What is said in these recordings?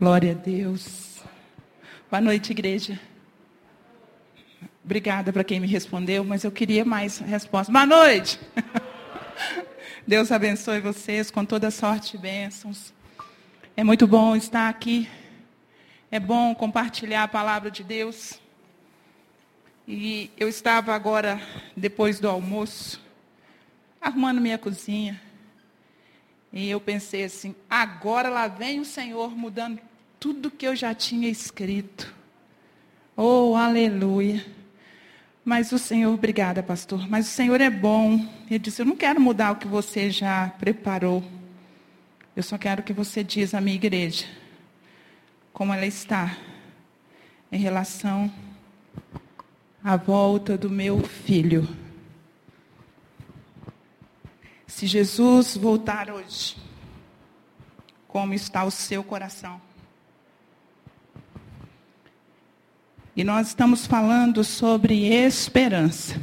Glória a Deus. Boa noite, igreja. Obrigada para quem me respondeu, mas eu queria mais respostas. Boa noite. Deus abençoe vocês com toda sorte e bênçãos. É muito bom estar aqui. É bom compartilhar a palavra de Deus. E eu estava agora, depois do almoço, arrumando minha cozinha. E eu pensei assim: agora lá vem o Senhor mudando tudo que eu já tinha escrito. Oh, aleluia. Mas o Senhor, obrigada, pastor. Mas o Senhor é bom. Ele disse: Eu não quero mudar o que você já preparou. Eu só quero que você diz à minha igreja como ela está em relação à volta do meu filho. Se Jesus voltar hoje, como está o seu coração? E nós estamos falando sobre esperança.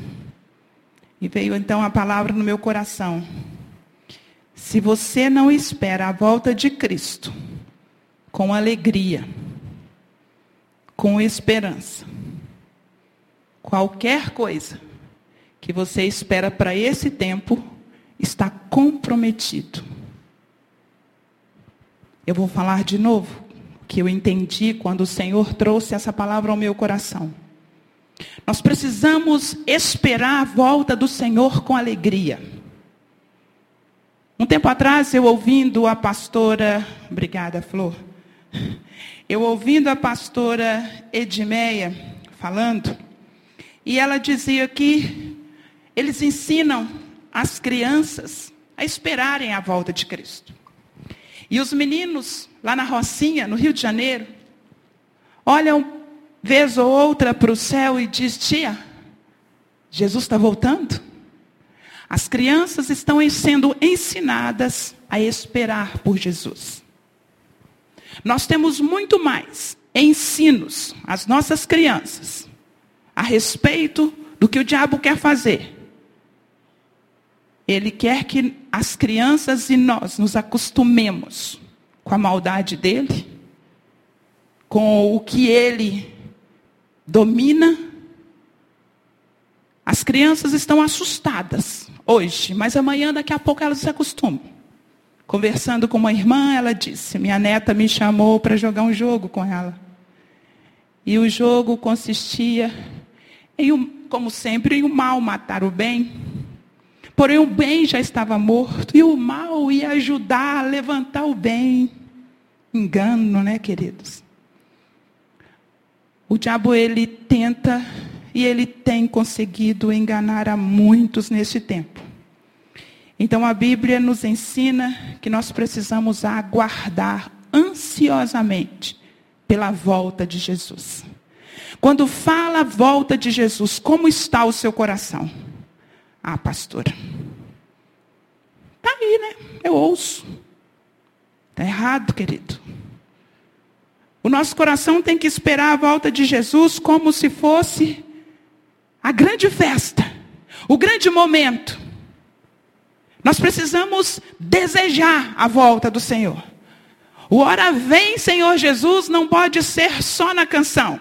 E veio então a palavra no meu coração. Se você não espera a volta de Cristo com alegria, com esperança, qualquer coisa que você espera para esse tempo está comprometido. Eu vou falar de novo que eu entendi quando o Senhor trouxe essa palavra ao meu coração. Nós precisamos esperar a volta do Senhor com alegria. Um tempo atrás, eu ouvindo a pastora, obrigada, Flor. Eu ouvindo a pastora Edmeia falando, e ela dizia que eles ensinam as crianças a esperarem a volta de Cristo. E os meninos, lá na Rocinha, no Rio de Janeiro, olham vez ou outra para o céu e diz: Tia, Jesus está voltando? As crianças estão sendo ensinadas a esperar por Jesus. Nós temos muito mais ensinos às nossas crianças a respeito do que o diabo quer fazer ele quer que as crianças e nós nos acostumemos com a maldade dele, com o que ele domina. As crianças estão assustadas hoje, mas amanhã, daqui a pouco, elas se acostumam. Conversando com uma irmã, ela disse: Minha neta me chamou para jogar um jogo com ela. E o jogo consistia, em, como sempre, em o mal matar o bem Porém, o bem já estava morto e o mal ia ajudar a levantar o bem. Engano, né, queridos? O diabo ele tenta e ele tem conseguido enganar a muitos nesse tempo. Então a Bíblia nos ensina que nós precisamos aguardar ansiosamente pela volta de Jesus. Quando fala a volta de Jesus, como está o seu coração? Ah, pastora. Está aí, né? Eu ouço. Está errado, querido. O nosso coração tem que esperar a volta de Jesus como se fosse a grande festa, o grande momento. Nós precisamos desejar a volta do Senhor. O hora vem, Senhor Jesus, não pode ser só na canção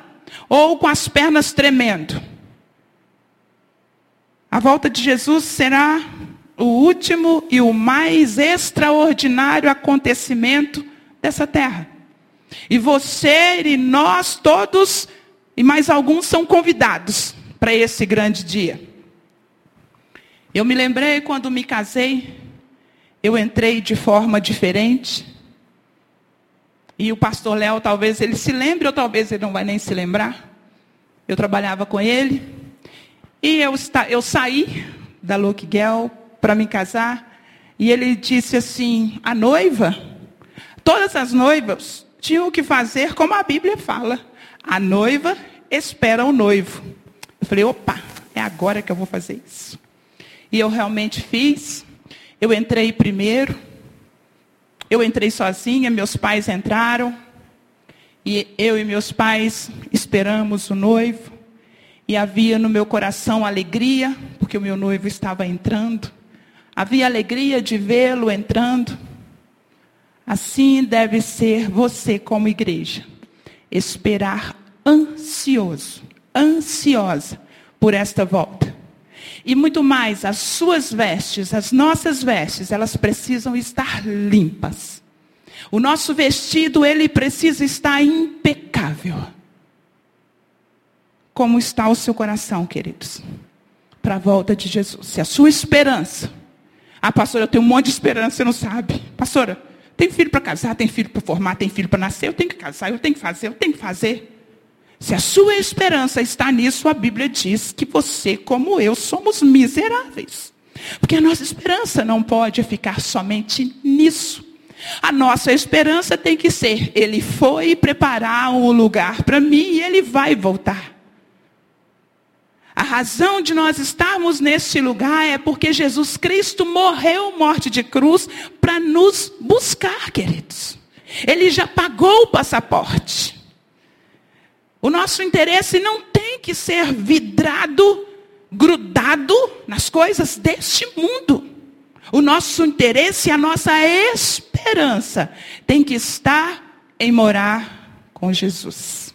ou com as pernas tremendo. A volta de Jesus será o último e o mais extraordinário acontecimento dessa terra. E você e nós todos e mais alguns são convidados para esse grande dia. Eu me lembrei quando me casei, eu entrei de forma diferente. E o pastor Léo, talvez ele se lembre, ou talvez ele não vai nem se lembrar. Eu trabalhava com ele. E eu, eu saí da Girl para me casar. E ele disse assim: a noiva, todas as noivas tinham que fazer como a Bíblia fala. A noiva espera o noivo. Eu falei: opa, é agora que eu vou fazer isso. E eu realmente fiz. Eu entrei primeiro. Eu entrei sozinha, meus pais entraram. E eu e meus pais esperamos o noivo. E havia no meu coração alegria, porque o meu noivo estava entrando. Havia alegria de vê-lo entrando. Assim deve ser você como igreja. Esperar ansioso, ansiosa por esta volta. E muito mais, as suas vestes, as nossas vestes, elas precisam estar limpas. O nosso vestido, ele precisa estar impecável. Como está o seu coração, queridos? Para a volta de Jesus. Se a sua esperança. Ah, pastora, eu tenho um monte de esperança, você não sabe. Pastora, tem filho para casar, tem filho para formar, tem filho para nascer, eu tenho que casar, eu tenho que fazer, eu tenho que fazer. Se a sua esperança está nisso, a Bíblia diz que você, como eu, somos miseráveis. Porque a nossa esperança não pode ficar somente nisso. A nossa esperança tem que ser: Ele foi preparar um lugar para mim e Ele vai voltar. A razão de nós estarmos neste lugar é porque Jesus Cristo morreu morte de cruz para nos buscar, queridos. Ele já pagou o passaporte. O nosso interesse não tem que ser vidrado, grudado nas coisas deste mundo. O nosso interesse e a nossa esperança tem que estar em morar com Jesus.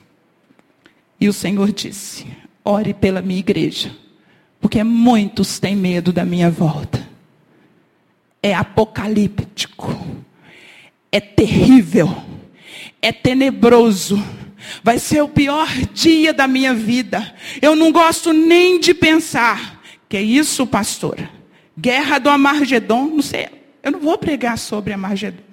E o Senhor disse: ore pela minha igreja, porque muitos têm medo da minha volta. É apocalíptico, é terrível, é tenebroso Vai ser o pior dia da minha vida. Eu não gosto nem de pensar. Que isso, pastora? Guerra do Amargedon, não sei. Eu não vou pregar sobre Amargedon.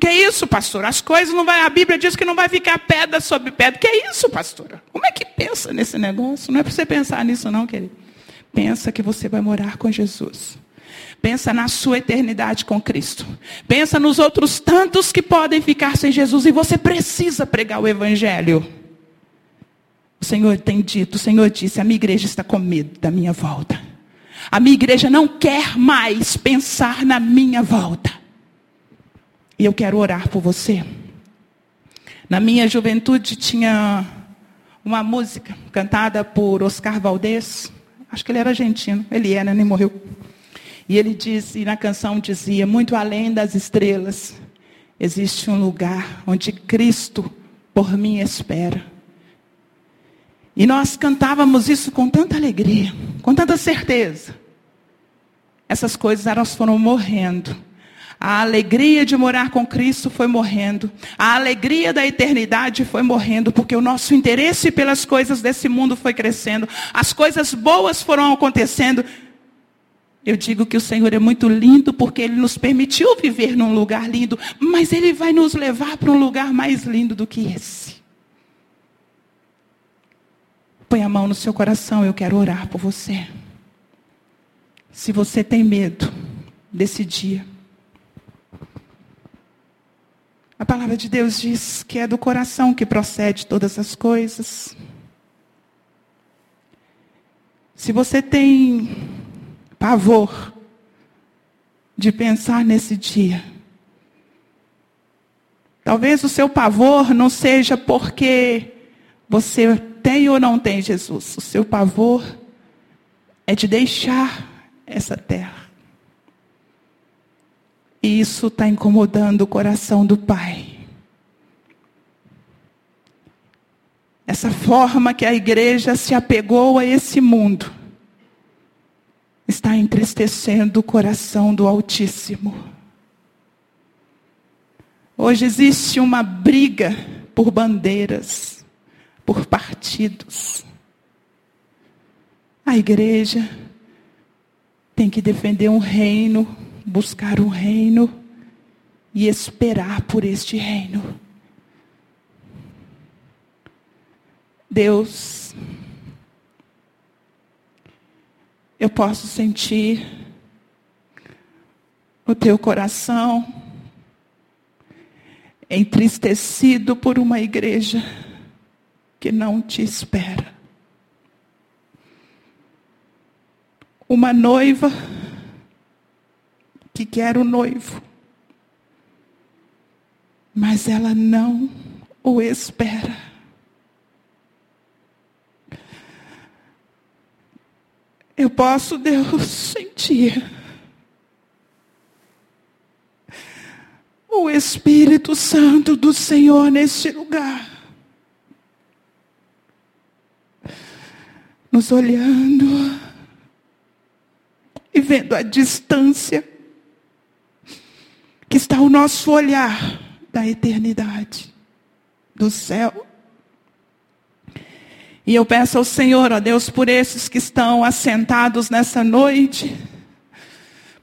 Que isso, pastor? As coisas não vai, a Bíblia diz que não vai ficar pedra sobre pedra. Que isso, pastora? Como é que pensa nesse negócio? Não é para você pensar nisso não, querido. Pensa que você vai morar com Jesus. Pensa na sua eternidade com Cristo. Pensa nos outros tantos que podem ficar sem Jesus e você precisa pregar o Evangelho. O Senhor tem dito, o Senhor disse: a minha igreja está com medo da minha volta. A minha igreja não quer mais pensar na minha volta. E eu quero orar por você. Na minha juventude tinha uma música cantada por Oscar Valdez. Acho que ele era argentino. Ele era, nem morreu. E ele disse, e na canção dizia: muito além das estrelas, existe um lugar onde Cristo por mim espera. E nós cantávamos isso com tanta alegria, com tanta certeza. Essas coisas elas foram morrendo. A alegria de morar com Cristo foi morrendo. A alegria da eternidade foi morrendo, porque o nosso interesse pelas coisas desse mundo foi crescendo. As coisas boas foram acontecendo. Eu digo que o Senhor é muito lindo porque Ele nos permitiu viver num lugar lindo, mas Ele vai nos levar para um lugar mais lindo do que esse. Põe a mão no seu coração, eu quero orar por você. Se você tem medo desse dia, a palavra de Deus diz que é do coração que procede todas as coisas. Se você tem pavor de pensar nesse dia. Talvez o seu pavor não seja porque você tem ou não tem Jesus. O seu pavor é de deixar essa terra. E isso está incomodando o coração do Pai. Essa forma que a igreja se apegou a esse mundo está entristecendo o coração do Altíssimo. Hoje existe uma briga por bandeiras, por partidos. A igreja tem que defender um reino, buscar um reino e esperar por este reino. Deus eu posso sentir o teu coração entristecido por uma igreja que não te espera. Uma noiva que quer o noivo, mas ela não o espera. Eu posso, Deus, sentir o Espírito Santo do Senhor neste lugar. Nos olhando e vendo a distância que está o nosso olhar da eternidade, do céu. E eu peço ao Senhor, ó Deus, por esses que estão assentados nessa noite,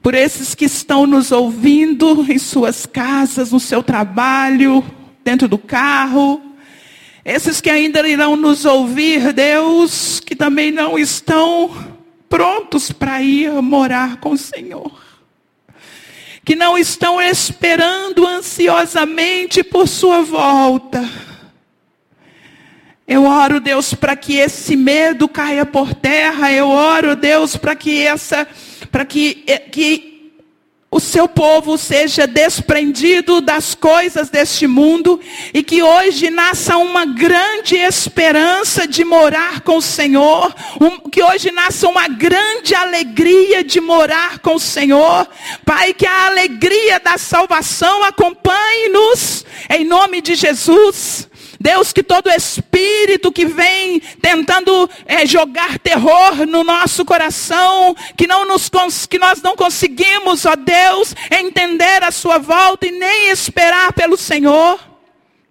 por esses que estão nos ouvindo em suas casas, no seu trabalho, dentro do carro, esses que ainda irão nos ouvir, Deus, que também não estão prontos para ir morar com o Senhor que não estão esperando ansiosamente por sua volta. Eu oro, Deus, para que esse medo caia por terra. Eu oro, Deus, para que essa, para que, que o seu povo seja desprendido das coisas deste mundo e que hoje nasça uma grande esperança de morar com o Senhor, um, que hoje nasça uma grande alegria de morar com o Senhor. Pai, que a alegria da salvação acompanhe-nos em nome de Jesus. Deus, que todo espírito que vem tentando é, jogar terror no nosso coração, que, não nos, que nós não conseguimos, ó Deus, entender a sua volta e nem esperar pelo Senhor.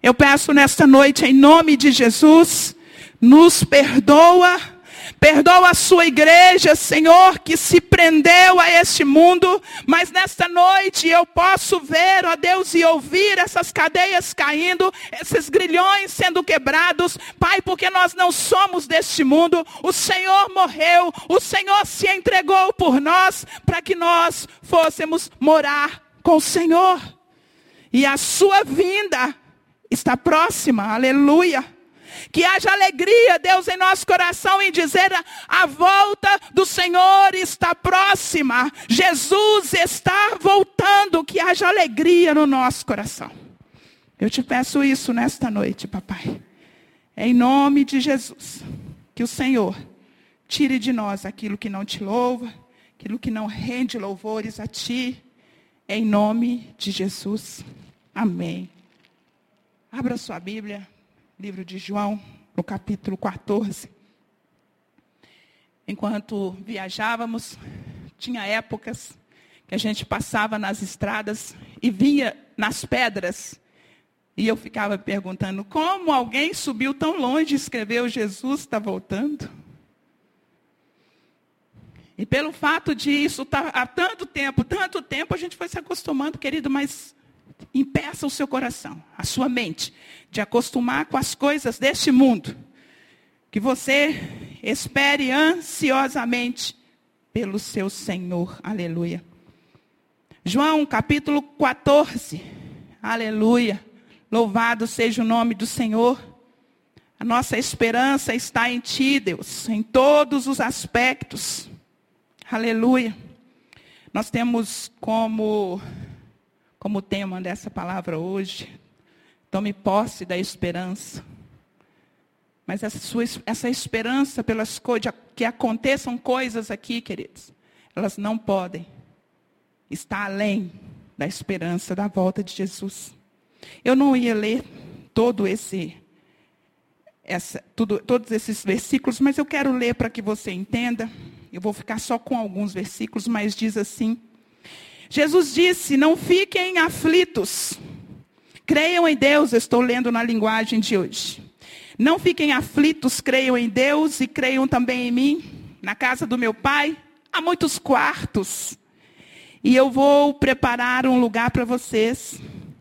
Eu peço nesta noite, em nome de Jesus, nos perdoa Perdoa a sua igreja, Senhor, que se prendeu a este mundo, mas nesta noite eu posso ver, ó Deus, e ouvir essas cadeias caindo, esses grilhões sendo quebrados, Pai, porque nós não somos deste mundo. O Senhor morreu, o Senhor se entregou por nós para que nós fôssemos morar com o Senhor. E a sua vinda está próxima, aleluia. Que haja alegria, Deus, em nosso coração em dizer a volta do Senhor está próxima. Jesus está voltando. Que haja alegria no nosso coração. Eu te peço isso nesta noite, papai. Em nome de Jesus. Que o Senhor tire de nós aquilo que não te louva, aquilo que não rende louvores a ti. Em nome de Jesus. Amém. Abra sua Bíblia livro de João, no capítulo 14. Enquanto viajávamos, tinha épocas que a gente passava nas estradas e vinha nas pedras. E eu ficava perguntando, como alguém subiu tão longe e escreveu Jesus está voltando? E pelo fato de isso estar tá, há tanto tempo, tanto tempo, a gente foi se acostumando, querido, mas impeça o seu coração, a sua mente, de acostumar com as coisas deste mundo. Que você espere ansiosamente pelo seu Senhor. Aleluia. João capítulo 14. Aleluia. Louvado seja o nome do Senhor. A nossa esperança está em Ti, Deus, em todos os aspectos. Aleluia. Nós temos como como tema dessa palavra hoje. Tome posse da esperança. Mas essa, sua, essa esperança pelas coisas, que aconteçam coisas aqui, queridos, elas não podem estar além da esperança da volta de Jesus. Eu não ia ler todo esse, essa, tudo, todos esses versículos, mas eu quero ler para que você entenda. Eu vou ficar só com alguns versículos, mas diz assim: Jesus disse: Não fiquem aflitos. Creiam em Deus, estou lendo na linguagem de hoje. Não fiquem aflitos, creiam em Deus e creiam também em mim. Na casa do meu pai há muitos quartos. E eu vou preparar um lugar para vocês.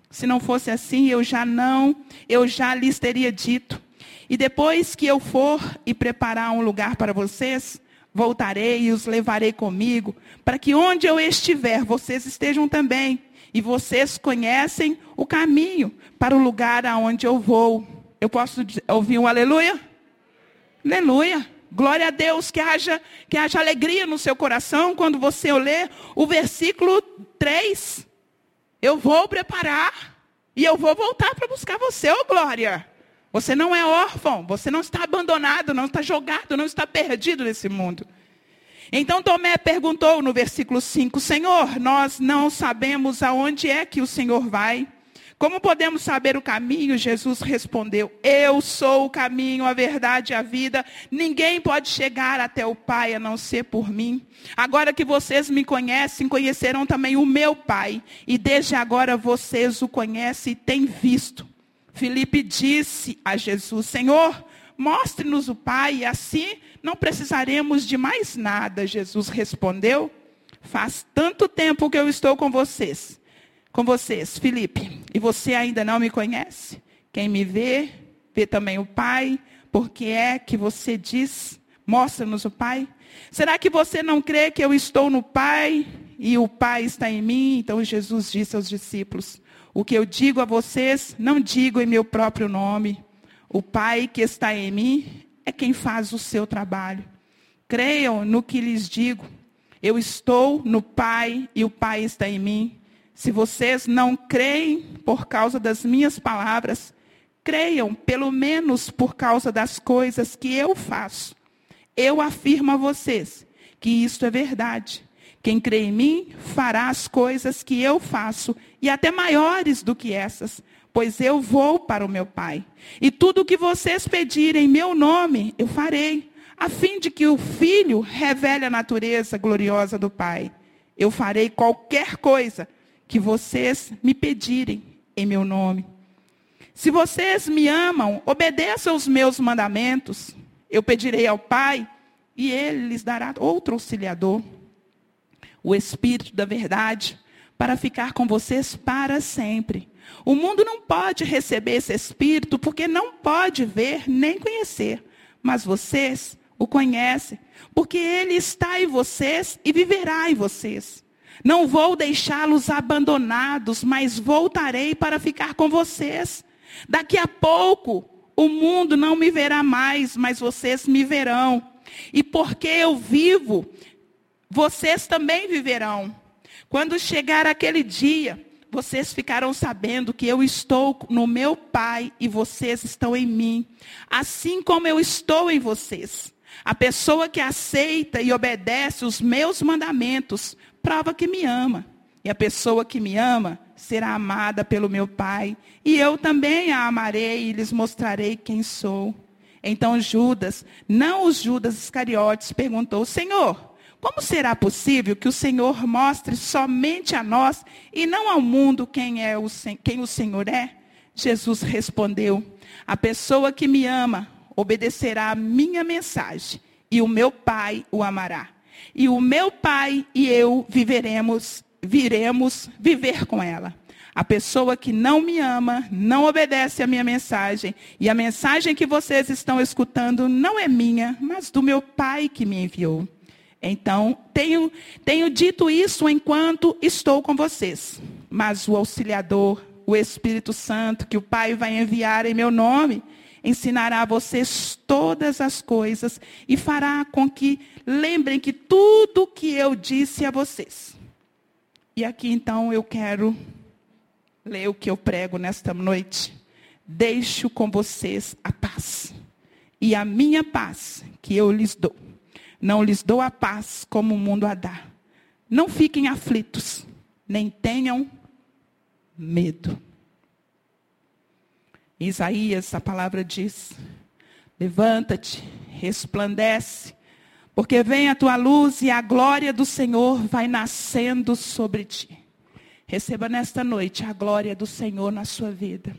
Se não fosse assim, eu já não, eu já lhes teria dito. E depois que eu for e preparar um lugar para vocês, voltarei e os levarei comigo, para que onde eu estiver, vocês estejam também. E vocês conhecem o caminho para o lugar aonde eu vou. Eu posso ouvir um aleluia? Aleluia. Glória a Deus, que haja, que haja alegria no seu coração quando você ler o versículo 3. Eu vou preparar e eu vou voltar para buscar você, ô oh, glória. Você não é órfão, você não está abandonado, não está jogado, não está perdido nesse mundo. Então Tomé perguntou no versículo 5: Senhor, nós não sabemos aonde é que o Senhor vai. Como podemos saber o caminho? Jesus respondeu: Eu sou o caminho, a verdade e a vida. Ninguém pode chegar até o Pai a não ser por mim. Agora que vocês me conhecem, conhecerão também o meu Pai. E desde agora vocês o conhecem e têm visto. Filipe disse a Jesus: Senhor, mostre-nos o Pai, e assim não precisaremos de mais nada. Jesus respondeu: Faz tanto tempo que eu estou com vocês com vocês, Felipe, e você ainda não me conhece? Quem me vê, vê também o Pai, porque é que você diz, mostra-nos o Pai? Será que você não crê que eu estou no Pai e o Pai está em mim? Então Jesus disse aos discípulos: O que eu digo a vocês, não digo em meu próprio nome. O Pai que está em mim é quem faz o seu trabalho. Creiam no que lhes digo. Eu estou no Pai e o Pai está em mim. Se vocês não creem por causa das minhas palavras, creiam pelo menos por causa das coisas que eu faço. Eu afirmo a vocês que isto é verdade. Quem crê em mim fará as coisas que eu faço, e até maiores do que essas, pois eu vou para o meu Pai. E tudo o que vocês pedirem em meu nome, eu farei, a fim de que o Filho revele a natureza gloriosa do Pai. Eu farei qualquer coisa que vocês me pedirem em meu nome. Se vocês me amam, obedeçam os meus mandamentos. Eu pedirei ao Pai e ele lhes dará outro auxiliador, o Espírito da Verdade, para ficar com vocês para sempre. O mundo não pode receber esse Espírito porque não pode ver nem conhecer, mas vocês o conhecem, porque ele está em vocês e viverá em vocês. Não vou deixá-los abandonados, mas voltarei para ficar com vocês. Daqui a pouco, o mundo não me verá mais, mas vocês me verão. E porque eu vivo, vocês também viverão. Quando chegar aquele dia, vocês ficarão sabendo que eu estou no meu Pai e vocês estão em mim, assim como eu estou em vocês. A pessoa que aceita e obedece os meus mandamentos prova que me ama. E a pessoa que me ama será amada pelo meu Pai. E eu também a amarei e lhes mostrarei quem sou. Então Judas, não os Judas Iscariotes, perguntou: Senhor, como será possível que o Senhor mostre somente a nós e não ao mundo quem, é o, quem o Senhor é? Jesus respondeu: A pessoa que me ama obedecerá a minha mensagem, e o meu Pai o amará. E o meu pai e eu viveremos, viremos viver com ela. A pessoa que não me ama, não obedece à minha mensagem, e a mensagem que vocês estão escutando não é minha, mas do meu pai que me enviou. Então, tenho, tenho dito isso enquanto estou com vocês. Mas o auxiliador, o Espírito Santo, que o Pai vai enviar em meu nome, ensinará a vocês todas as coisas e fará com que lembrem que tudo que eu disse a vocês. E aqui então eu quero ler o que eu prego nesta noite. Deixo com vocês a paz. E a minha paz que eu lhes dou. Não lhes dou a paz como o mundo a dá. Não fiquem aflitos, nem tenham medo. Isaías, a palavra diz: Levanta-te, resplandece, porque vem a tua luz e a glória do Senhor vai nascendo sobre ti. Receba nesta noite a glória do Senhor na sua vida.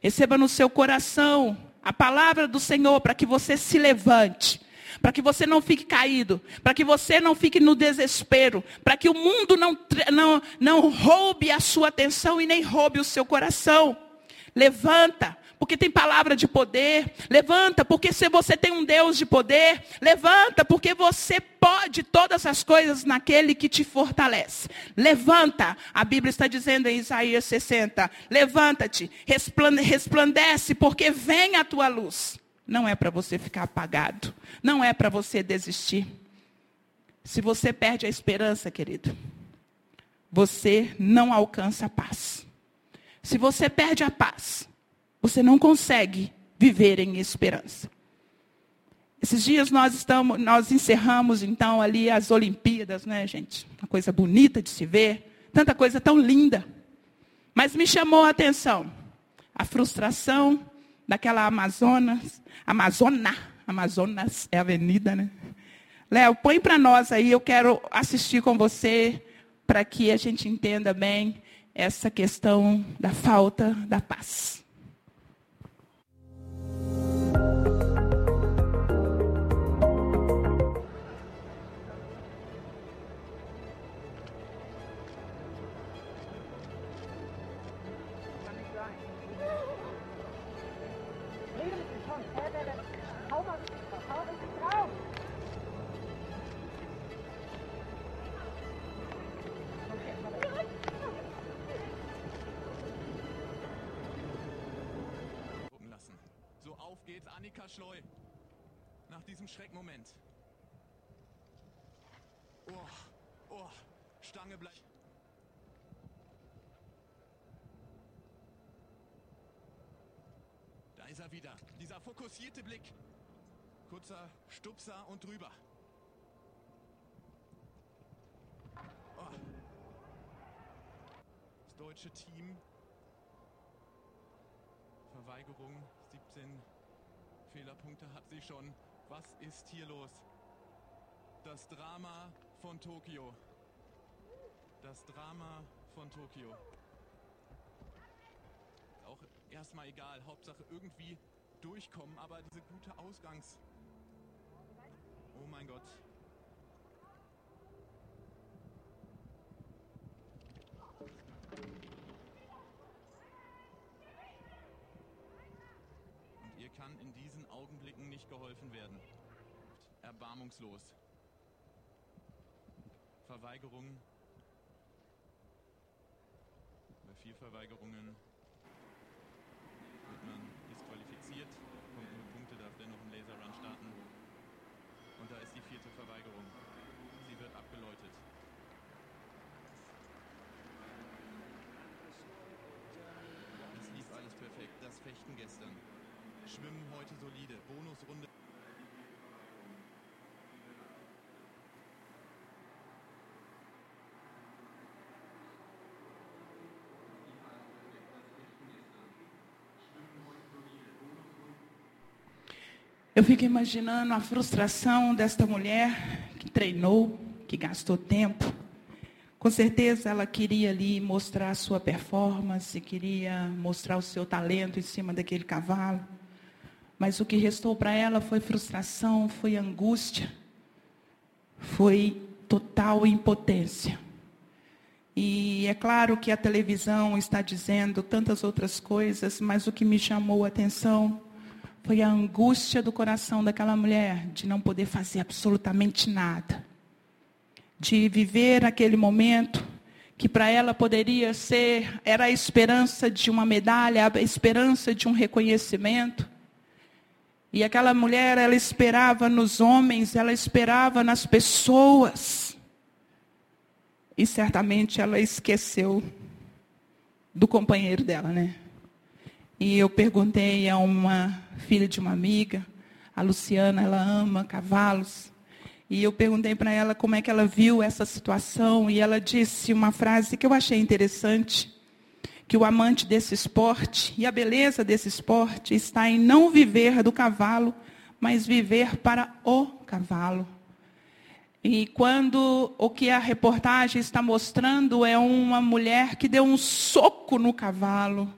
Receba no seu coração a palavra do Senhor para que você se levante, para que você não fique caído, para que você não fique no desespero, para que o mundo não, não, não roube a sua atenção e nem roube o seu coração. Levanta, porque tem palavra de poder. Levanta, porque se você tem um Deus de poder. Levanta, porque você pode todas as coisas naquele que te fortalece. Levanta, a Bíblia está dizendo em Isaías 60. Levanta-te, resplandece, porque vem a tua luz. Não é para você ficar apagado. Não é para você desistir. Se você perde a esperança, querido, você não alcança a paz. Se você perde a paz, você não consegue viver em esperança. Esses dias nós estamos, nós encerramos então ali as Olimpíadas, né, gente? Uma coisa bonita de se ver, tanta coisa tão linda. Mas me chamou a atenção a frustração daquela Amazonas, Amazona, Amazonas é avenida, né? Léo, põe para nós aí, eu quero assistir com você para que a gente entenda bem essa questão da falta da paz. Schreckmoment. Oh, oh, Stange bleibt. Da ist er wieder. Dieser fokussierte Blick. Kurzer Stupser und drüber. Oh. Das deutsche Team. Verweigerung 17 Fehlerpunkte hat sie schon. Was ist hier los? Das Drama von Tokio. Das Drama von Tokio. Auch erstmal egal. Hauptsache irgendwie durchkommen, aber diese gute Ausgangs... Oh mein Gott. Kann in diesen Augenblicken nicht geholfen werden. Erbarmungslos. Verweigerung. Bei vier Verweigerungen Eu fico imaginando a frustração desta mulher que treinou, que gastou tempo. Com certeza ela queria ali mostrar a sua performance, queria mostrar o seu talento em cima daquele cavalo. Mas o que restou para ela foi frustração, foi angústia, foi total impotência. E é claro que a televisão está dizendo tantas outras coisas, mas o que me chamou a atenção foi a angústia do coração daquela mulher de não poder fazer absolutamente nada. De viver aquele momento que para ela poderia ser, era a esperança de uma medalha, a esperança de um reconhecimento. E aquela mulher, ela esperava nos homens, ela esperava nas pessoas. E certamente ela esqueceu do companheiro dela, né? E eu perguntei a uma filha de uma amiga, a Luciana, ela ama cavalos. E eu perguntei para ela como é que ela viu essa situação. E ela disse uma frase que eu achei interessante que o amante desse esporte e a beleza desse esporte está em não viver do cavalo, mas viver para o cavalo. E quando o que a reportagem está mostrando é uma mulher que deu um soco no cavalo.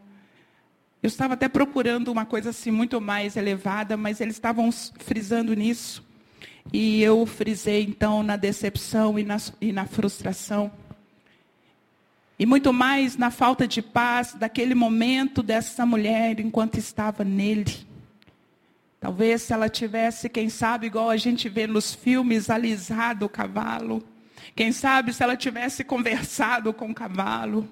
Eu estava até procurando uma coisa assim muito mais elevada, mas eles estavam frisando nisso. E eu frisei então na decepção e na, e na frustração. E muito mais na falta de paz daquele momento dessa mulher enquanto estava nele. Talvez se ela tivesse, quem sabe, igual a gente vê nos filmes, alisado o cavalo. Quem sabe se ela tivesse conversado com o cavalo.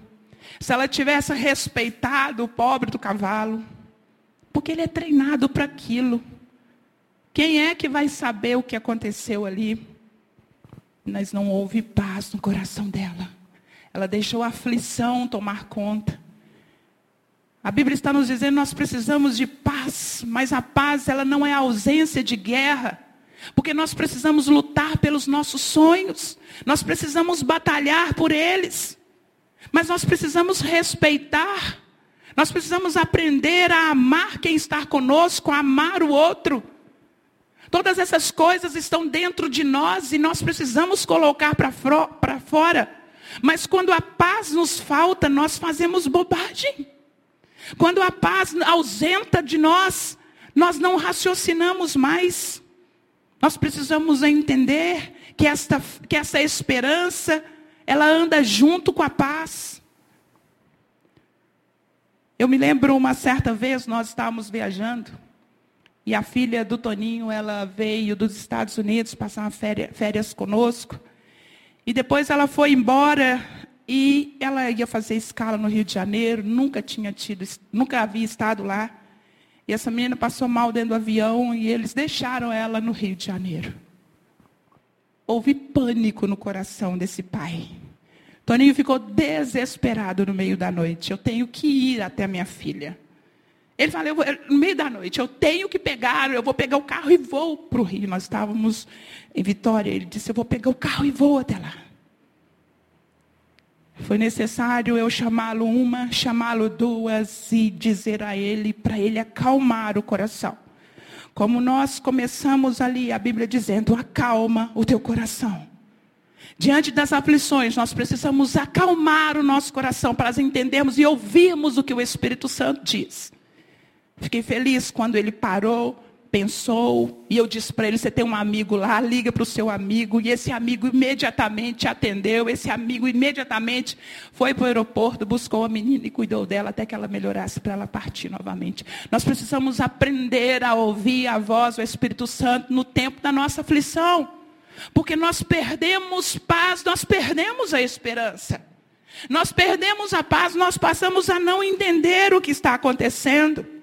Se ela tivesse respeitado o pobre do cavalo. Porque ele é treinado para aquilo. Quem é que vai saber o que aconteceu ali? Mas não houve paz no coração dela. Ela deixou a aflição tomar conta. A Bíblia está nos dizendo nós precisamos de paz, mas a paz ela não é a ausência de guerra. Porque nós precisamos lutar pelos nossos sonhos, nós precisamos batalhar por eles. Mas nós precisamos respeitar. Nós precisamos aprender a amar quem está conosco, a amar o outro. Todas essas coisas estão dentro de nós e nós precisamos colocar para fora. Mas quando a paz nos falta, nós fazemos bobagem. Quando a paz ausenta de nós, nós não raciocinamos mais. Nós precisamos entender que esta, que essa esperança, ela anda junto com a paz. Eu me lembro uma certa vez, nós estávamos viajando, e a filha do Toninho, ela veio dos Estados Unidos passar férias, férias conosco. E depois ela foi embora e ela ia fazer escala no Rio de Janeiro, nunca tinha tido, nunca havia estado lá. E essa menina passou mal dentro do avião e eles deixaram ela no Rio de Janeiro. Houve pânico no coração desse pai. Toninho ficou desesperado no meio da noite. Eu tenho que ir até minha filha. Ele falou, vou, no meio da noite, eu tenho que pegar, eu vou pegar o carro e vou para o Rio. Nós estávamos em Vitória. Ele disse, eu vou pegar o carro e vou até lá. Foi necessário eu chamá-lo uma, chamá-lo duas e dizer a ele, para ele acalmar o coração. Como nós começamos ali, a Bíblia dizendo, acalma o teu coração. Diante das aflições, nós precisamos acalmar o nosso coração para entendermos e ouvirmos o que o Espírito Santo diz. Fiquei feliz quando ele parou, pensou, e eu disse para ele: você tem um amigo lá, liga para o seu amigo. E esse amigo imediatamente atendeu, esse amigo imediatamente foi para o aeroporto, buscou a menina e cuidou dela até que ela melhorasse para ela partir novamente. Nós precisamos aprender a ouvir a voz do Espírito Santo no tempo da nossa aflição. Porque nós perdemos paz, nós perdemos a esperança. Nós perdemos a paz, nós passamos a não entender o que está acontecendo.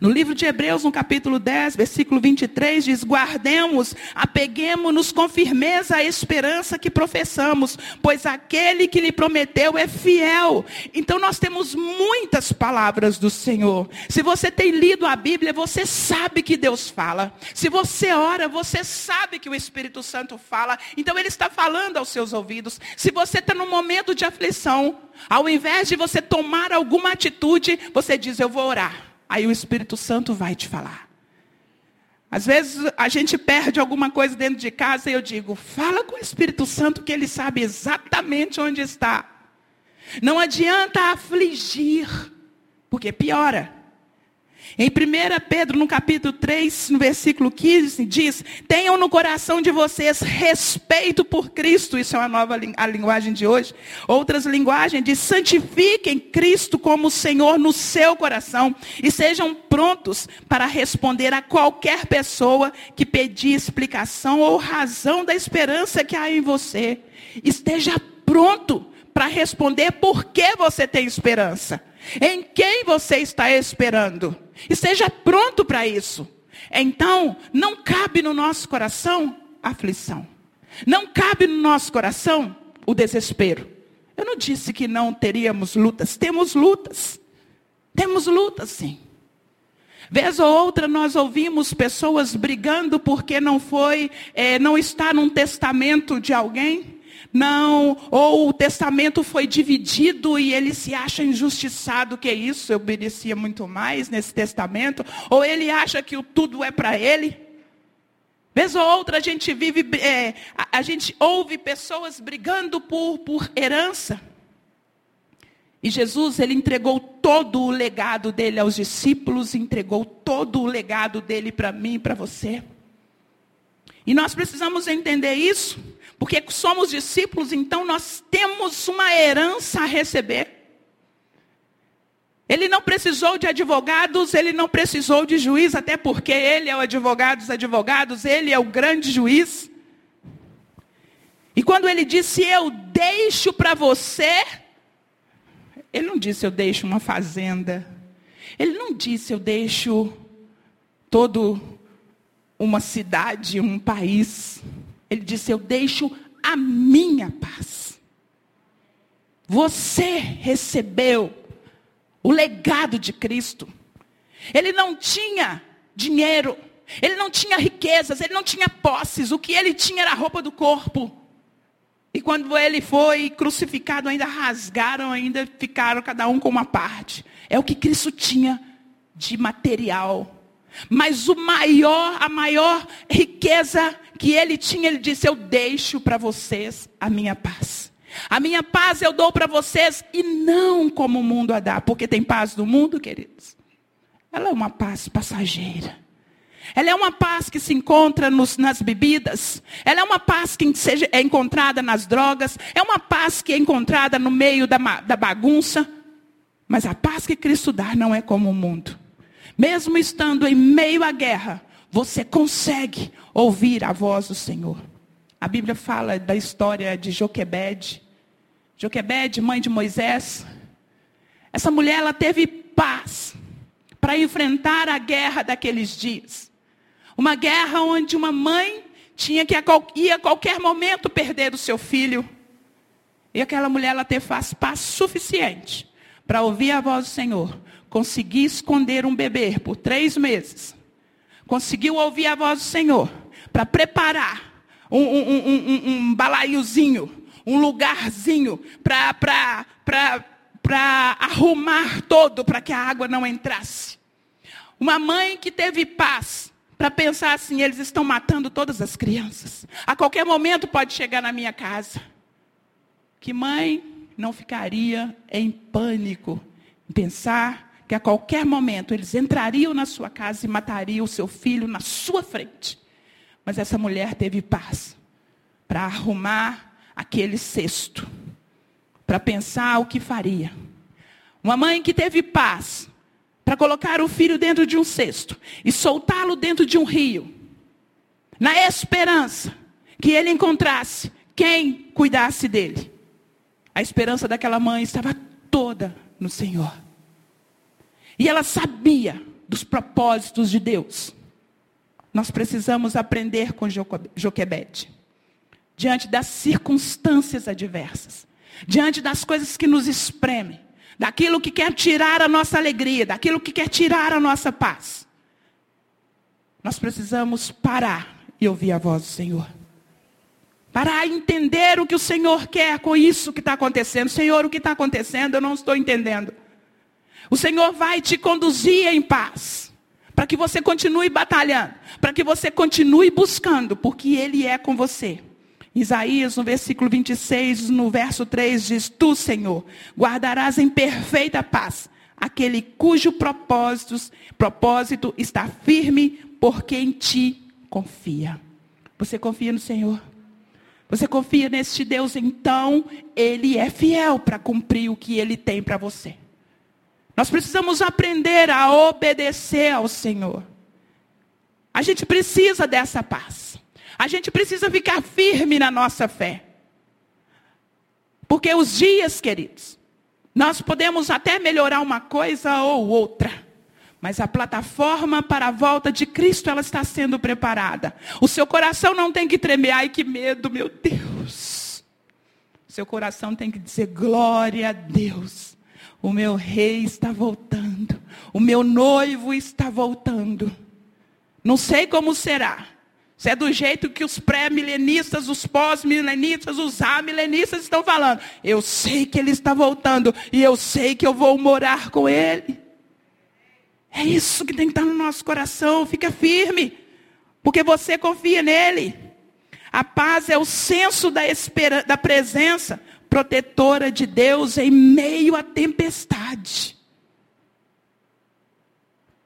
No livro de Hebreus, no capítulo 10, versículo 23, diz: Guardemos, apeguemos-nos com firmeza à esperança que professamos, pois aquele que lhe prometeu é fiel. Então nós temos muitas palavras do Senhor. Se você tem lido a Bíblia, você sabe que Deus fala. Se você ora, você sabe que o Espírito Santo fala. Então ele está falando aos seus ouvidos. Se você está num momento de aflição, ao invés de você tomar alguma atitude, você diz: Eu vou orar. Aí o Espírito Santo vai te falar. Às vezes a gente perde alguma coisa dentro de casa e eu digo, fala com o Espírito Santo que ele sabe exatamente onde está. Não adianta afligir, porque piora. Em 1 Pedro, no capítulo 3, no versículo 15, diz: Tenham no coração de vocês respeito por Cristo. Isso é uma nova a linguagem de hoje. Outras linguagens diz: santifiquem Cristo como Senhor no seu coração e sejam prontos para responder a qualquer pessoa que pedir explicação ou razão da esperança que há em você. Esteja pronto para responder por que você tem esperança. Em quem você está esperando? Esteja pronto para isso. Então, não cabe no nosso coração aflição. Não cabe no nosso coração o desespero. Eu não disse que não teríamos lutas. Temos lutas. Temos lutas, sim. Vez ou outra nós ouvimos pessoas brigando porque não foi, é, não está num testamento de alguém não, ou o testamento foi dividido e ele se acha injustiçado, que é isso, eu merecia muito mais nesse testamento, ou ele acha que tudo é para ele. Vez ou outra a gente vive, é, a, a, gente ouve pessoas brigando por, por herança. E Jesus, ele entregou todo o legado dele aos discípulos, entregou todo o legado dele para mim e para você. E nós precisamos entender isso. Porque somos discípulos, então nós temos uma herança a receber. Ele não precisou de advogados, ele não precisou de juiz, até porque ele é o advogado dos advogados, ele é o grande juiz. E quando ele disse, eu deixo para você, ele não disse, eu deixo uma fazenda. Ele não disse, eu deixo todo uma cidade, um país. Ele disse: Eu deixo a minha paz. Você recebeu o legado de Cristo. Ele não tinha dinheiro, ele não tinha riquezas, ele não tinha posses. O que ele tinha era a roupa do corpo. E quando ele foi crucificado, ainda rasgaram, ainda ficaram cada um com uma parte. É o que Cristo tinha de material. Mas o maior, a maior riqueza que ele tinha, ele disse: Eu deixo para vocês a minha paz. A minha paz eu dou para vocês e não como o mundo a dá. Porque tem paz no mundo, queridos. Ela é uma paz passageira. Ela é uma paz que se encontra nos, nas bebidas. Ela é uma paz que seja, é encontrada nas drogas. É uma paz que é encontrada no meio da, da bagunça. Mas a paz que Cristo dá não é como o mundo. Mesmo estando em meio à guerra, você consegue ouvir a voz do Senhor. A Bíblia fala da história de Joquebede. Joquebede, mãe de Moisés. Essa mulher, ela teve paz para enfrentar a guerra daqueles dias. Uma guerra onde uma mãe tinha que ia a qualquer momento perder o seu filho. E aquela mulher ela teve paz suficiente para ouvir a voz do Senhor. Conseguir esconder um bebê por três meses. Conseguiu ouvir a voz do Senhor para preparar um, um, um, um, balaiozinho, um lugarzinho para arrumar todo para que a água não entrasse. Uma mãe que teve paz para pensar assim: eles estão matando todas as crianças. A qualquer momento pode chegar na minha casa. Que mãe não ficaria em pânico pensar que a qualquer momento eles entrariam na sua casa e matariam o seu filho na sua frente. Mas essa mulher teve paz para arrumar aquele cesto, para pensar o que faria. Uma mãe que teve paz para colocar o filho dentro de um cesto e soltá-lo dentro de um rio, na esperança que ele encontrasse quem cuidasse dele. A esperança daquela mãe estava toda no Senhor. E ela sabia dos propósitos de Deus. Nós precisamos aprender com Joquebede. Diante das circunstâncias adversas, diante das coisas que nos espremem, daquilo que quer tirar a nossa alegria, daquilo que quer tirar a nossa paz. Nós precisamos parar e ouvir a voz do Senhor. Parar e entender o que o Senhor quer com isso que está acontecendo. Senhor, o que está acontecendo, eu não estou entendendo. O Senhor vai te conduzir em paz. Para que você continue batalhando. Para que você continue buscando. Porque Ele é com você. Isaías, no versículo 26, no verso 3, diz: Tu, Senhor, guardarás em perfeita paz aquele cujo propósito, está firme, porque em ti confia. Você confia no Senhor? Você confia neste Deus, então Ele é fiel para cumprir o que Ele tem para você. Nós precisamos aprender a obedecer ao Senhor. A gente precisa dessa paz. A gente precisa ficar firme na nossa fé. Porque os dias, queridos, nós podemos até melhorar uma coisa ou outra. Mas a plataforma para a volta de Cristo, ela está sendo preparada. O seu coração não tem que tremer, ai que medo, meu Deus. O seu coração tem que dizer glória a Deus. O meu rei está voltando. O meu noivo está voltando. Não sei como será. Se é do jeito que os pré-milenistas, os pós-milenistas, os amilenistas estão falando. Eu sei que ele está voltando e eu sei que eu vou morar com ele. É isso que tem que estar no nosso coração. Fica firme, porque você confia nele. A paz é o senso da, da presença protetora de Deus em meio à tempestade.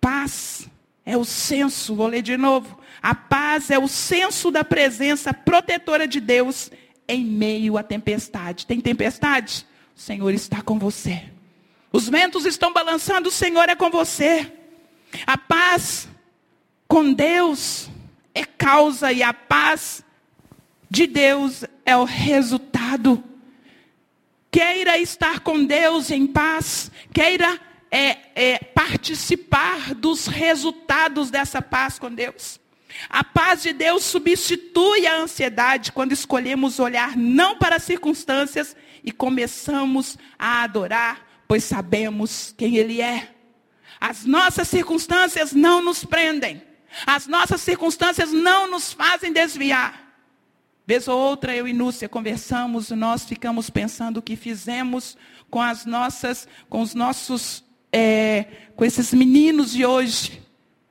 Paz é o senso, vou ler de novo. A paz é o senso da presença protetora de Deus em meio à tempestade. Tem tempestade? O Senhor está com você. Os ventos estão balançando, o Senhor é com você. A paz com Deus é causa e a paz de Deus é o resultado. Queira estar com Deus em paz, queira é, é, participar dos resultados dessa paz com Deus. A paz de Deus substitui a ansiedade quando escolhemos olhar não para as circunstâncias e começamos a adorar, pois sabemos quem Ele é. As nossas circunstâncias não nos prendem, as nossas circunstâncias não nos fazem desviar Vez ou outra, eu e Núcia conversamos, nós ficamos pensando o que fizemos com as nossas, com os nossos, é, com esses meninos de hoje.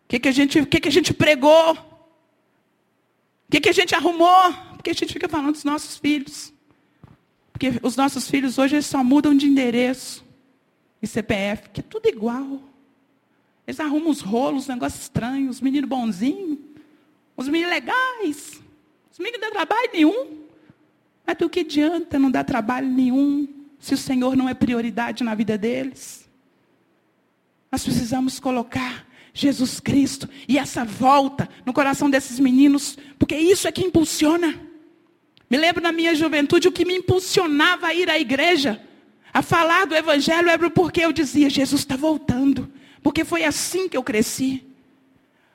O que, que, a, gente, que, que a gente pregou? O que, que a gente arrumou? Porque a gente fica falando dos nossos filhos. Porque os nossos filhos hoje eles só mudam de endereço e CPF, que é tudo igual. Eles arrumam os rolos, negócios estranhos, os meninos bonzinhos, os meninos legais. Meninos não dão trabalho nenhum. Mas do que adianta não dar trabalho nenhum se o Senhor não é prioridade na vida deles? Nós precisamos colocar Jesus Cristo e essa volta no coração desses meninos, porque isso é que impulsiona. Me lembro na minha juventude o que me impulsionava a ir à igreja, a falar do Evangelho, era porque eu dizia: Jesus está voltando. Porque foi assim que eu cresci.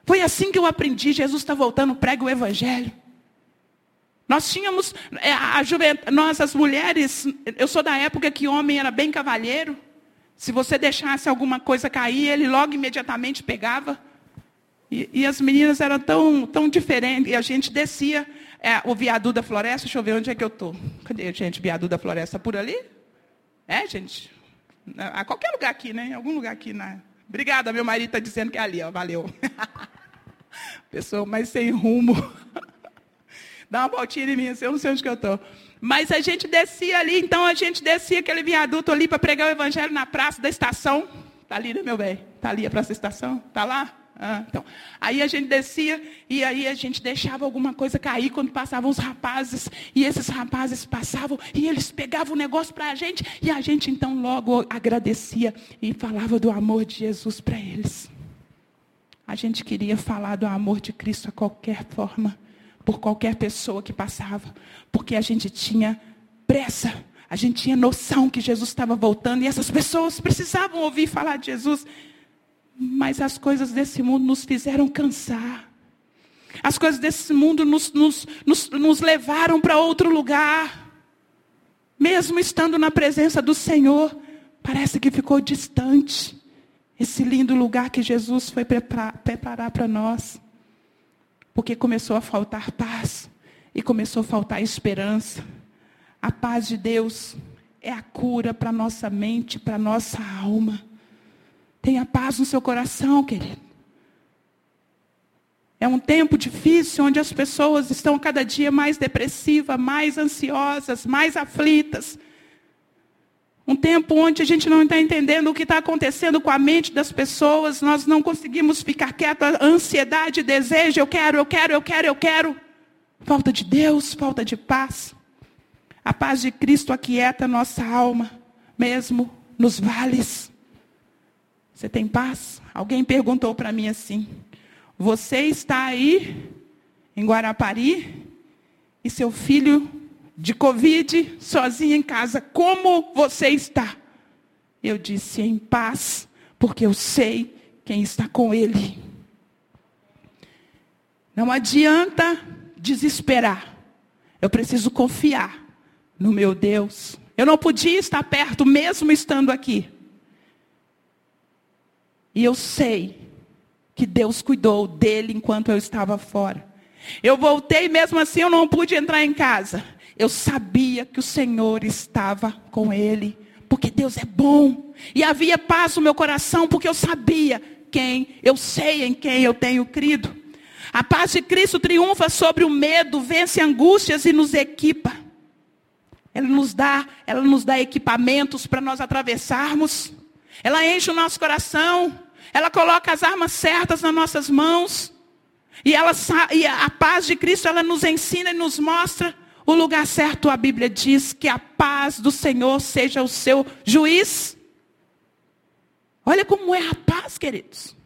Foi assim que eu aprendi: Jesus está voltando, prega o Evangelho. Nós tínhamos, é, a nós as mulheres, eu sou da época que homem era bem cavalheiro. Se você deixasse alguma coisa cair, ele logo imediatamente pegava. E, e as meninas eram tão, tão diferentes. E a gente descia é, o viaduto da floresta. Deixa eu ver onde é que eu estou. Cadê, gente, viaduto da floresta? Por ali? É, gente? A qualquer lugar aqui, né? Em algum lugar aqui. Na... Obrigada, meu marido está dizendo que é ali, ó. Valeu. Pessoa mais sem rumo. Dá uma voltinha em mim, assim, eu não sei onde que eu estou. Mas a gente descia ali, então a gente descia aquele viaduto ali para pregar o evangelho na praça da estação. Está ali, né, meu bem? Está ali a praça da estação? Está lá? Ah, então. Aí a gente descia e aí a gente deixava alguma coisa cair quando passavam os rapazes. E esses rapazes passavam e eles pegavam o negócio para a gente. E a gente então logo agradecia e falava do amor de Jesus para eles. A gente queria falar do amor de Cristo a qualquer forma por qualquer pessoa que passava, porque a gente tinha pressa, a gente tinha noção que Jesus estava voltando e essas pessoas precisavam ouvir falar de Jesus. Mas as coisas desse mundo nos fizeram cansar. As coisas desse mundo nos, nos, nos, nos levaram para outro lugar. Mesmo estando na presença do Senhor, parece que ficou distante esse lindo lugar que Jesus foi preparar para nós. Porque começou a faltar paz e começou a faltar esperança. A paz de Deus é a cura para nossa mente, para nossa alma. Tenha paz no seu coração, querido. É um tempo difícil onde as pessoas estão cada dia mais depressivas, mais ansiosas, mais aflitas. Um tempo onde a gente não está entendendo o que está acontecendo com a mente das pessoas, nós não conseguimos ficar quietos, ansiedade, desejo, eu quero, eu quero, eu quero, eu quero. Falta de Deus, falta de paz. A paz de Cristo aquieta nossa alma, mesmo nos vales. Você tem paz? Alguém perguntou para mim assim: Você está aí em Guarapari e seu filho de Covid, sozinha em casa, como você está? Eu disse, em paz, porque eu sei quem está com ele. Não adianta desesperar. Eu preciso confiar no meu Deus. Eu não podia estar perto, mesmo estando aqui. E eu sei que Deus cuidou dele enquanto eu estava fora. Eu voltei, mesmo assim eu não pude entrar em casa. Eu sabia que o Senhor estava com ele, porque Deus é bom. E havia paz no meu coração, porque eu sabia quem, eu sei em quem eu tenho crido. A paz de Cristo triunfa sobre o medo, vence angústias e nos equipa. Ela nos dá, ela nos dá equipamentos para nós atravessarmos. Ela enche o nosso coração. Ela coloca as armas certas nas nossas mãos. E, ela, e a paz de Cristo, ela nos ensina e nos mostra o lugar certo, a Bíblia diz que a paz do Senhor seja o seu juiz. Olha como é a paz, queridos.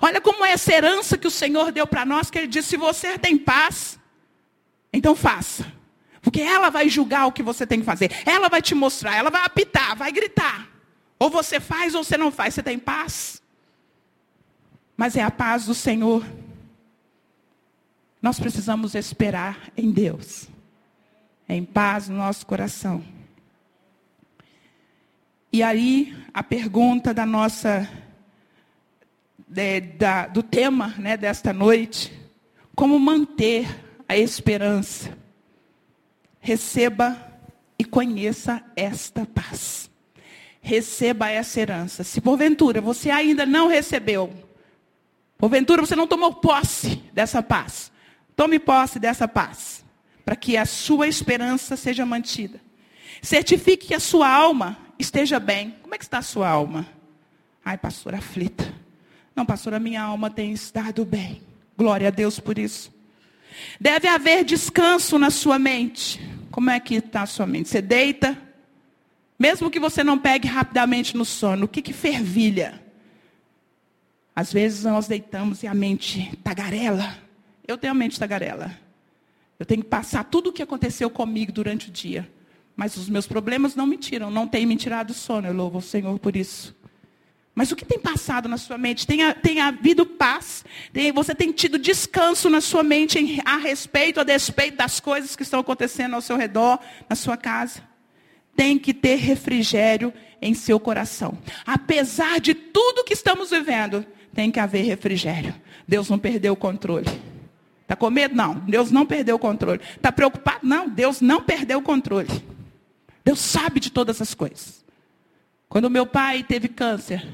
Olha como é essa herança que o Senhor deu para nós, que Ele disse: se você tem paz, então faça. Porque ela vai julgar o que você tem que fazer. Ela vai te mostrar, ela vai apitar, vai gritar. Ou você faz ou você não faz. Você tem paz. Mas é a paz do Senhor. Nós precisamos esperar em Deus em paz no nosso coração. E aí, a pergunta da nossa, de, da, do tema né, desta noite, como manter a esperança? receba e conheça esta paz. Receba essa herança. Se porventura você ainda não recebeu, porventura você não tomou posse dessa paz, tome posse dessa paz, para que a sua esperança seja mantida. Certifique que a sua alma esteja bem. Como é que está a sua alma? Ai, pastor, aflita. Não, pastor, a minha alma tem estado bem. Glória a Deus por isso. Deve haver descanso na sua mente. Como é que está a sua mente? Você deita, mesmo que você não pegue rapidamente no sono, o que, que fervilha? Às vezes nós deitamos e a mente tagarela. Eu tenho a mente tagarela. Eu tenho que passar tudo o que aconteceu comigo durante o dia. Mas os meus problemas não me tiram, não tem me tirado o sono. Eu louvo o Senhor por isso. Mas o que tem passado na sua mente? Tem, tem havido paz? Tem, você tem tido descanso na sua mente em, a respeito, a despeito das coisas que estão acontecendo ao seu redor, na sua casa? Tem que ter refrigério em seu coração. Apesar de tudo que estamos vivendo, tem que haver refrigério. Deus não perdeu o controle. Está com medo? Não. Deus não perdeu o controle. Está preocupado? Não. Deus não perdeu o controle. Deus sabe de todas as coisas. Quando meu pai teve câncer,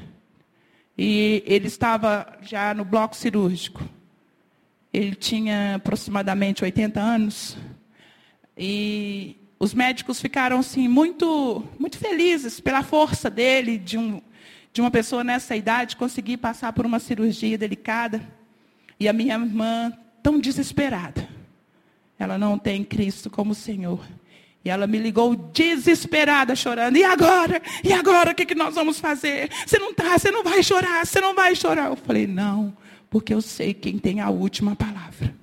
e ele estava já no bloco cirúrgico. Ele tinha aproximadamente 80 anos. E os médicos ficaram assim muito muito felizes pela força dele de um de uma pessoa nessa idade conseguir passar por uma cirurgia delicada. E a minha irmã tão desesperada. Ela não tem Cristo como Senhor. E ela me ligou desesperada, chorando. E agora? E agora o que, que nós vamos fazer? Você não está, você não vai chorar, você não vai chorar. Eu falei, não, porque eu sei quem tem a última palavra.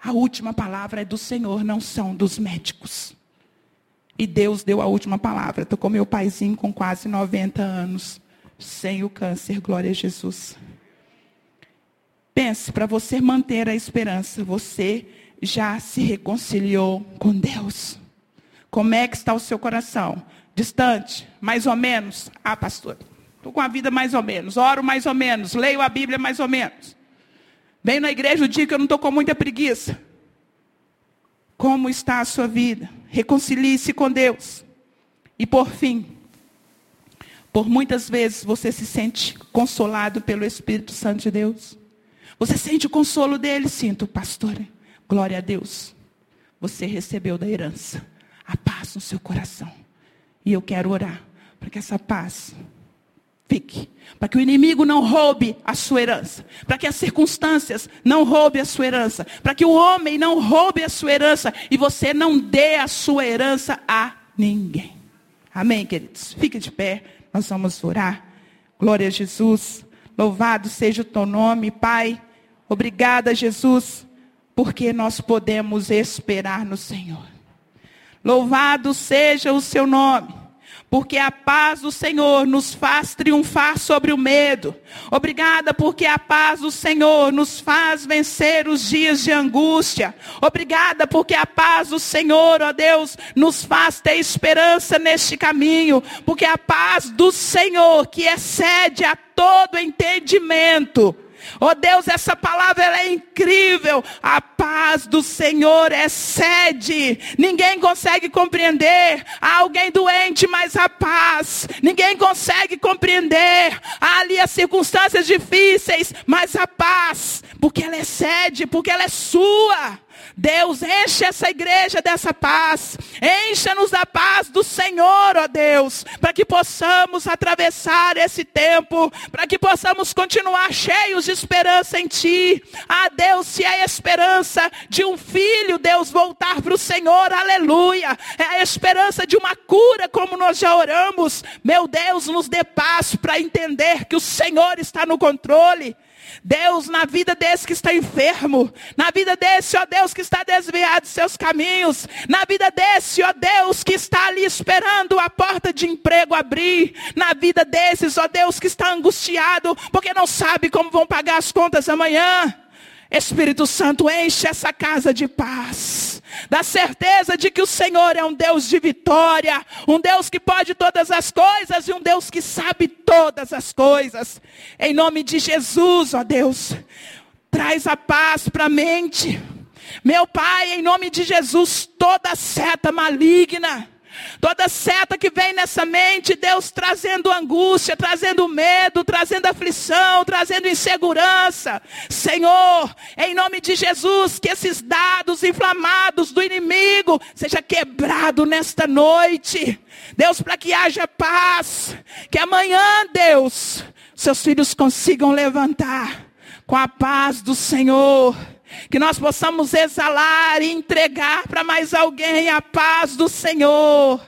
A última palavra é do Senhor, não são dos médicos. E Deus deu a última palavra. Estou com meu paizinho com quase 90 anos, sem o câncer, glória a Jesus. Pense, para você manter a esperança, você já se reconciliou com Deus. Como é que está o seu coração? Distante? Mais ou menos? Ah, pastor, estou com a vida mais ou menos. Oro mais ou menos. Leio a Bíblia mais ou menos. Venho na igreja o dia que eu não estou com muita preguiça. Como está a sua vida? Reconcilie-se com Deus. E por fim, por muitas vezes você se sente consolado pelo Espírito Santo de Deus. Você sente o consolo dele? Sinto, pastor. Glória a Deus. Você recebeu da herança a paz no seu coração. E eu quero orar para que essa paz fique, para que o inimigo não roube a sua herança, para que as circunstâncias não roubem a sua herança, para que o homem não roube a sua herança e você não dê a sua herança a ninguém. Amém, queridos? Fique de pé, nós vamos orar. Glória a Jesus. Louvado seja o teu nome, Pai. Obrigada, Jesus, porque nós podemos esperar no Senhor. Louvado seja o seu nome. Porque a paz do Senhor nos faz triunfar sobre o medo. Obrigada, porque a paz do Senhor nos faz vencer os dias de angústia. Obrigada, porque a paz do Senhor, ó Deus, nos faz ter esperança neste caminho. Porque a paz do Senhor, que excede a todo entendimento, Oh Deus, essa palavra é incrível. A paz do Senhor excede. Ninguém consegue compreender. Há alguém doente, mas a paz. Ninguém consegue compreender. Há ali as circunstâncias difíceis, mas a paz. Porque ela excede, porque ela é sua. Deus, enche essa igreja dessa paz. Encha-nos da paz do Senhor, ó Deus, para que possamos atravessar esse tempo, para que possamos continuar cheios de esperança em Ti. Ah, Deus, se é a esperança de um filho, Deus, voltar para o Senhor, aleluia. É a esperança de uma cura, como nós já oramos. Meu Deus, nos dê paz para entender que o Senhor está no controle. Deus, na vida desse que está enfermo, na vida desse, ó Deus, que está desviado de seus caminhos, na vida desse, ó Deus, que está ali esperando a porta de emprego abrir, na vida desses, ó Deus, que está angustiado, porque não sabe como vão pagar as contas amanhã. Espírito Santo, enche essa casa de paz. Da certeza de que o Senhor é um Deus de vitória, um Deus que pode todas as coisas e um Deus que sabe todas as coisas. Em nome de Jesus, ó Deus, traz a paz para a mente. Meu Pai, em nome de Jesus, toda seta maligna, Toda seta que vem nessa mente, Deus trazendo angústia, trazendo medo, trazendo aflição, trazendo insegurança. Senhor, em nome de Jesus, que esses dados inflamados do inimigo seja quebrado nesta noite. Deus, para que haja paz, que amanhã, Deus, seus filhos consigam levantar com a paz do Senhor que nós possamos exalar e entregar para mais alguém a paz do Senhor.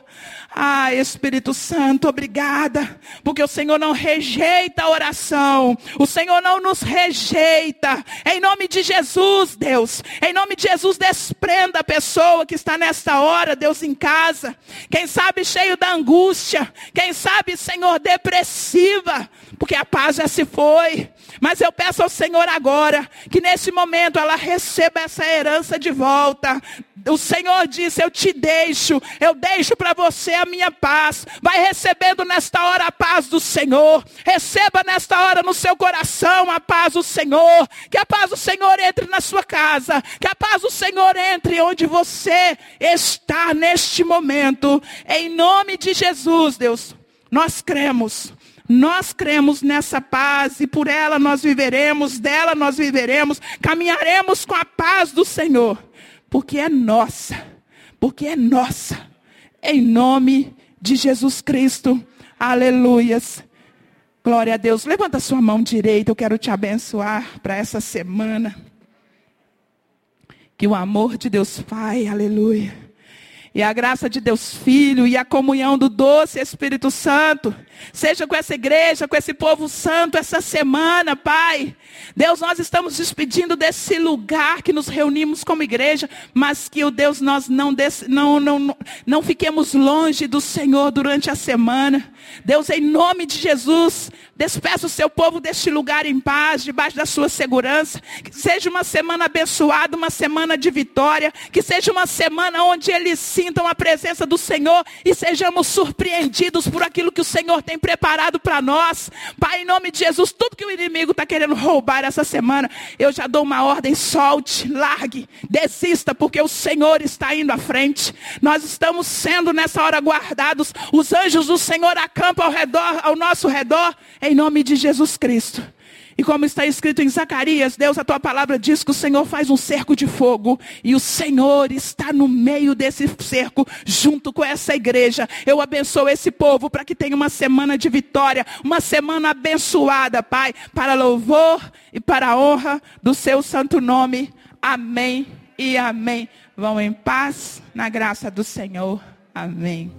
Ah, Espírito Santo, obrigada, porque o Senhor não rejeita a oração, o Senhor não nos rejeita. Em nome de Jesus, Deus, em nome de Jesus, desprenda a pessoa que está nesta hora, Deus, em casa. Quem sabe cheio da angústia, quem sabe, Senhor, depressiva, porque a paz já se foi. Mas eu peço ao Senhor agora que nesse momento ela receba essa herança de volta. O Senhor disse: Eu te deixo, eu deixo para você a minha paz. Vai recebendo nesta hora a paz do Senhor. Receba nesta hora no seu coração a paz do Senhor. Que a paz do Senhor entre na sua casa. Que a paz do Senhor entre onde você está neste momento. Em nome de Jesus, Deus, nós cremos. Nós cremos nessa paz e por ela nós viveremos, dela nós viveremos, caminharemos com a paz do Senhor, porque é nossa, porque é nossa, em nome de Jesus Cristo, aleluias. Glória a Deus. Levanta sua mão direita, eu quero te abençoar para essa semana. Que o amor de Deus Pai, aleluia e a graça de Deus Filho e a comunhão do doce Espírito Santo. Seja com essa igreja, com esse povo santo essa semana, Pai. Deus, nós estamos despedindo desse lugar que nos reunimos como igreja, mas que o Deus nós não, des, não, não, não fiquemos longe do Senhor durante a semana. Deus, em nome de Jesus, despeça o seu povo deste lugar em paz, debaixo da sua segurança. Que seja uma semana abençoada, uma semana de vitória. Que seja uma semana onde eles sintam a presença do Senhor e sejamos surpreendidos por aquilo que o Senhor tem preparado para nós. Pai, em nome de Jesus, tudo que o inimigo está querendo roubar essa semana, eu já dou uma ordem: solte, largue, desista, porque o Senhor está indo à frente. Nós estamos sendo nessa hora guardados. Os anjos do Senhor acampam ao redor, ao nosso redor, em nome de Jesus Cristo. E como está escrito em Zacarias, Deus, a tua palavra diz que o Senhor faz um cerco de fogo. E o Senhor está no meio desse cerco, junto com essa igreja. Eu abençoo esse povo para que tenha uma semana de vitória, uma semana abençoada, Pai, para louvor e para a honra do seu santo nome. Amém e amém. Vão em paz, na graça do Senhor. Amém.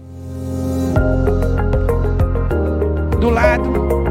Do lado.